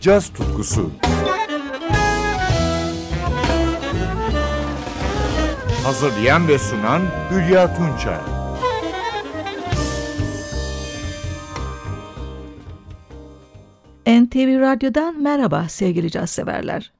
caz tutkusu. Hazırlayan ve sunan Hülya Tunçay. NTV Radyo'dan merhaba sevgili caz severler.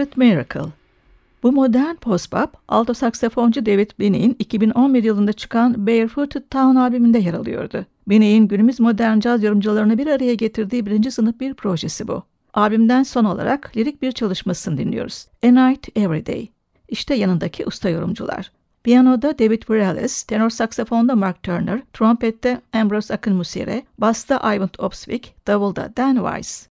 Secret Miracle. Bu modern post-bop, alto saksafoncu David Binney'in 2011 yılında çıkan Barefooted Town albümünde yer alıyordu. Binney'in günümüz modern caz yorumcularını bir araya getirdiği birinci sınıf bir projesi bu. Albümden son olarak lirik bir çalışmasını dinliyoruz. A Night Every Day. İşte yanındaki usta yorumcular. Piyanoda David Virales, tenor saksafonda Mark Turner, trompette Ambrose Akinmusire, basta Ivan Opsvik, davulda Dan Weiss.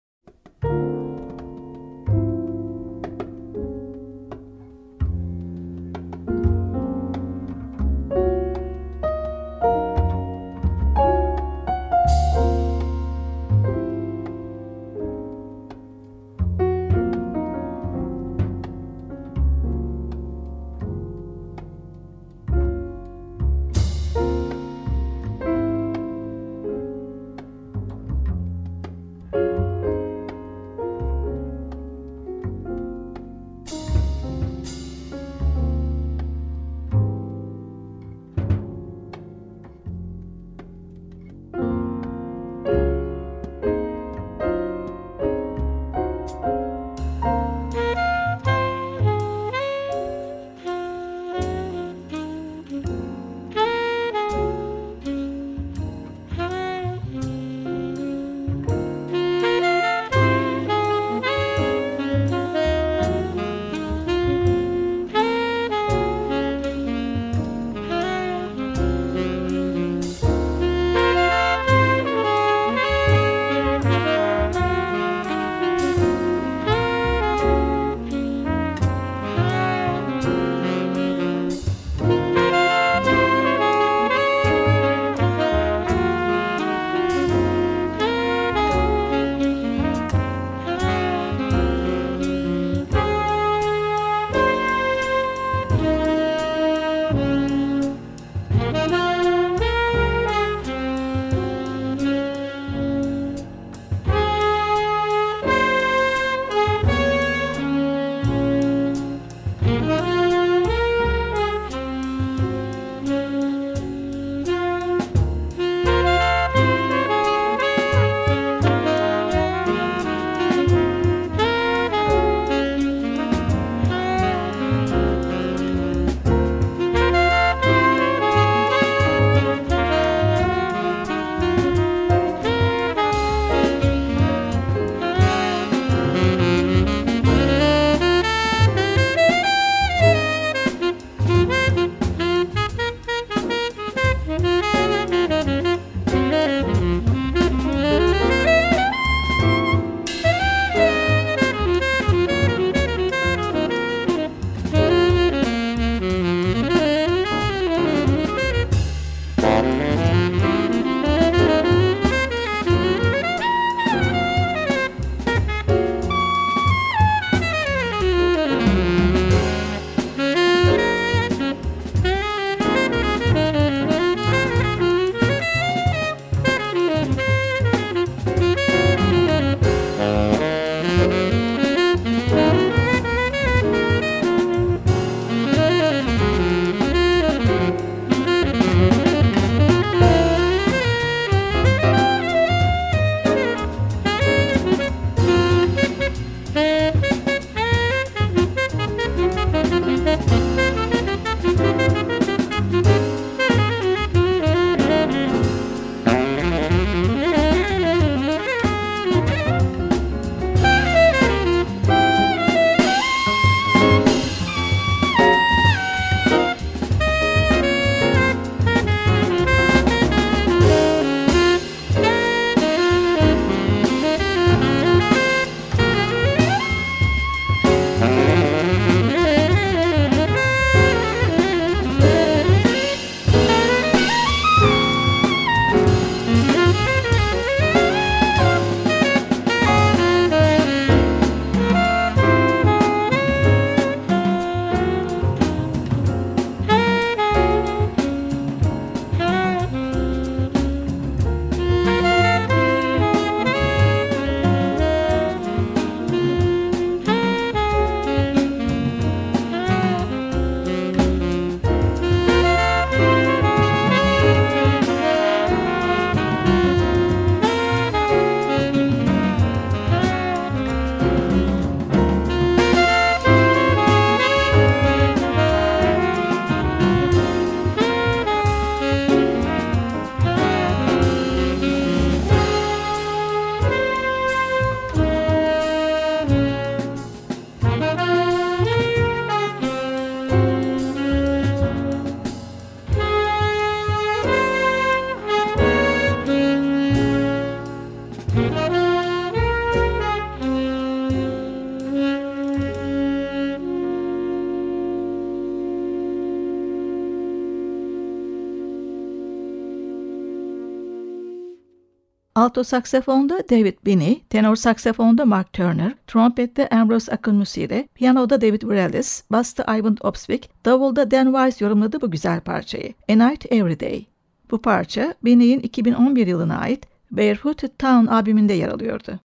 Alto saksafonda David Binney, tenor saksafonda Mark Turner, trompette Ambrose Akinmusire, piyanoda David Virellis, basta Ivan Opsvik, davulda Dan Weiss yorumladı bu güzel parçayı. A Night Every Day. Bu parça Binney'in 2011 yılına ait Barefooted Town albümünde yer alıyordu.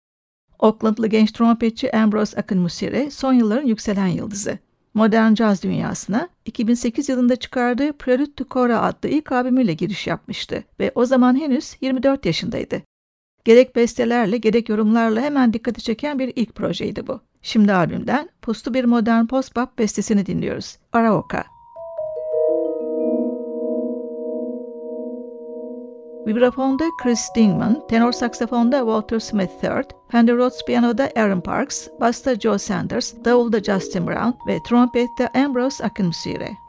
Oaklandlı genç trompetçi Ambrose Akinmusire son yılların yükselen yıldızı. Modern caz dünyasına 2008 yılında çıkardığı Prelude to Cora adlı ilk albümüyle giriş yapmıştı ve o zaman henüz 24 yaşındaydı. Gerek bestelerle gerek yorumlarla hemen dikkati çeken bir ilk projeydi bu. Şimdi albümden puslu bir modern post-bop bestesini dinliyoruz. Araoka. Vibrafonda Chris Stingman, tenor saksafonda Walter Smith III, Fender Rhodes piyanoda Aaron Parks, basta Joe Sanders, davulda Justin Brown ve trompette Ambrose Akinmusire.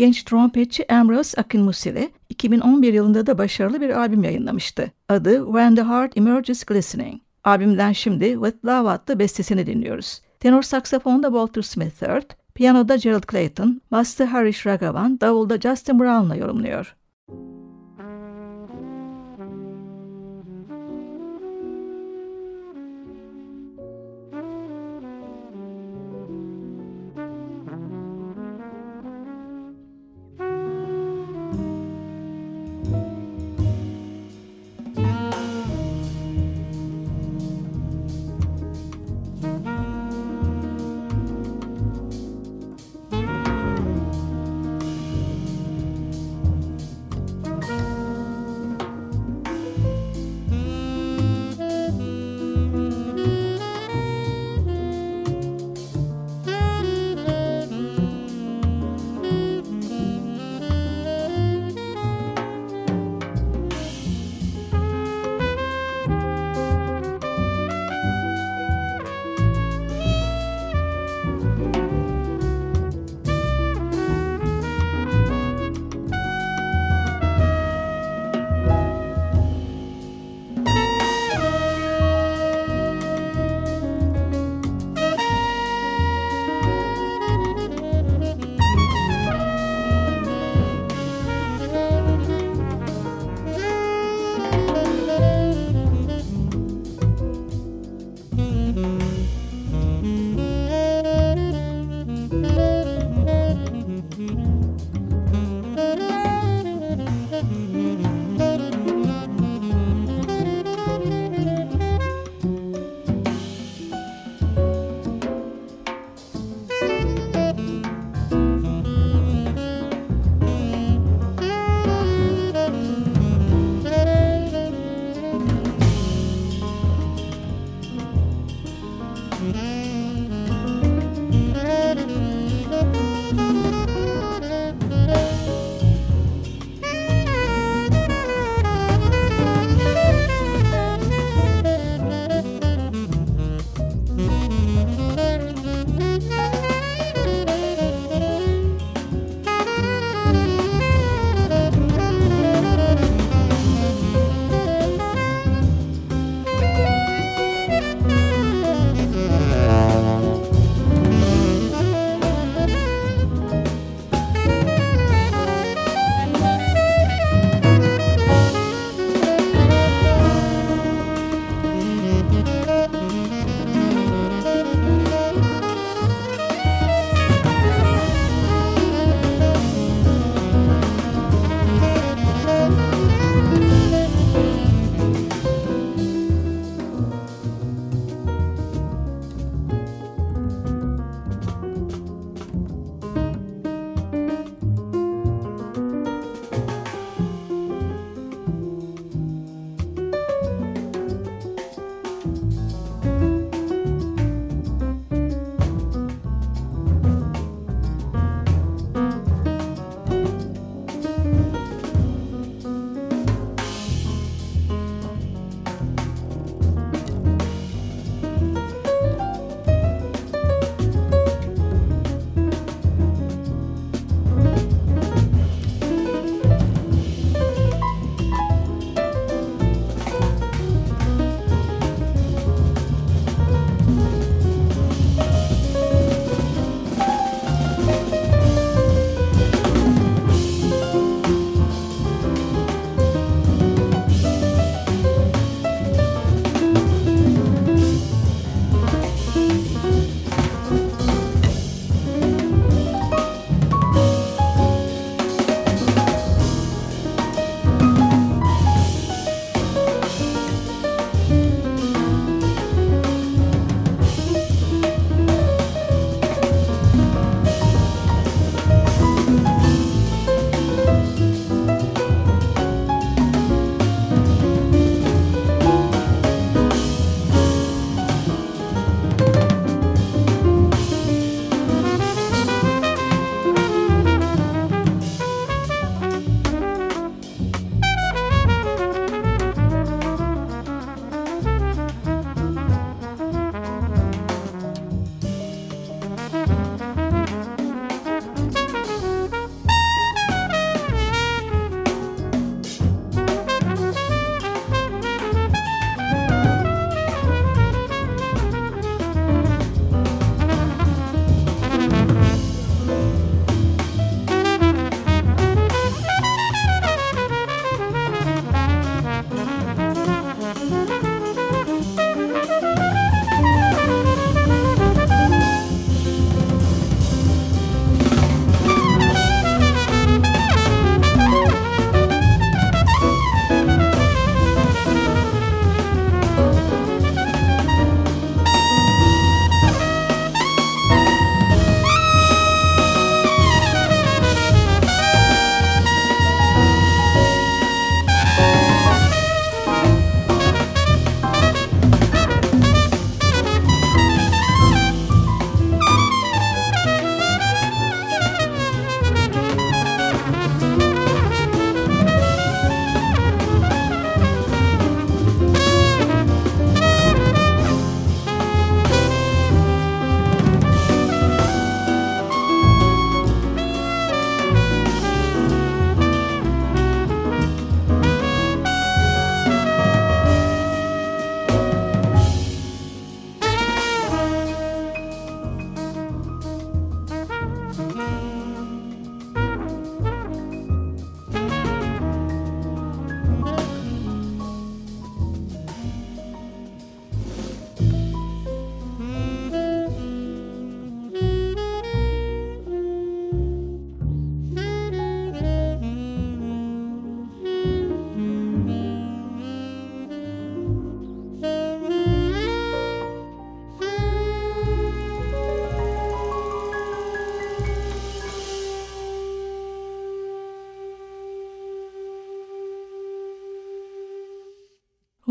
Genç trompetçi Ambrose Akinmusire 2011 yılında da başarılı bir albüm yayınlamıştı. Adı When the Heart Emerges Glistening. Albümden şimdi With Love adlı bestesini dinliyoruz. Tenor saksafonda Walter Smith III, piyanoda Gerald Clayton, bastı Harish Raghavan, davulda Justin Brown'la yorumluyor.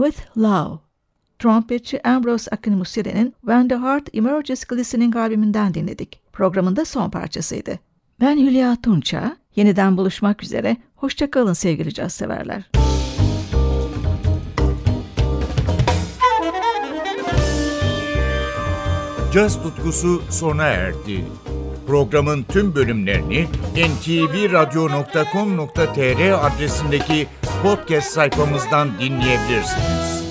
With Love. Trompetçi Ambrose Akinmusiri'nin When the Heart Emerges Glistening albümünden dinledik. Programın da son parçasıydı. Ben Hülya Tunça. Yeniden buluşmak üzere. Hoşçakalın sevgili caz severler. Caz tutkusu sona erdi. Programın tüm bölümlerini ntvradio.com.tr adresindeki podcast sayfamızdan dinleyebilirsiniz.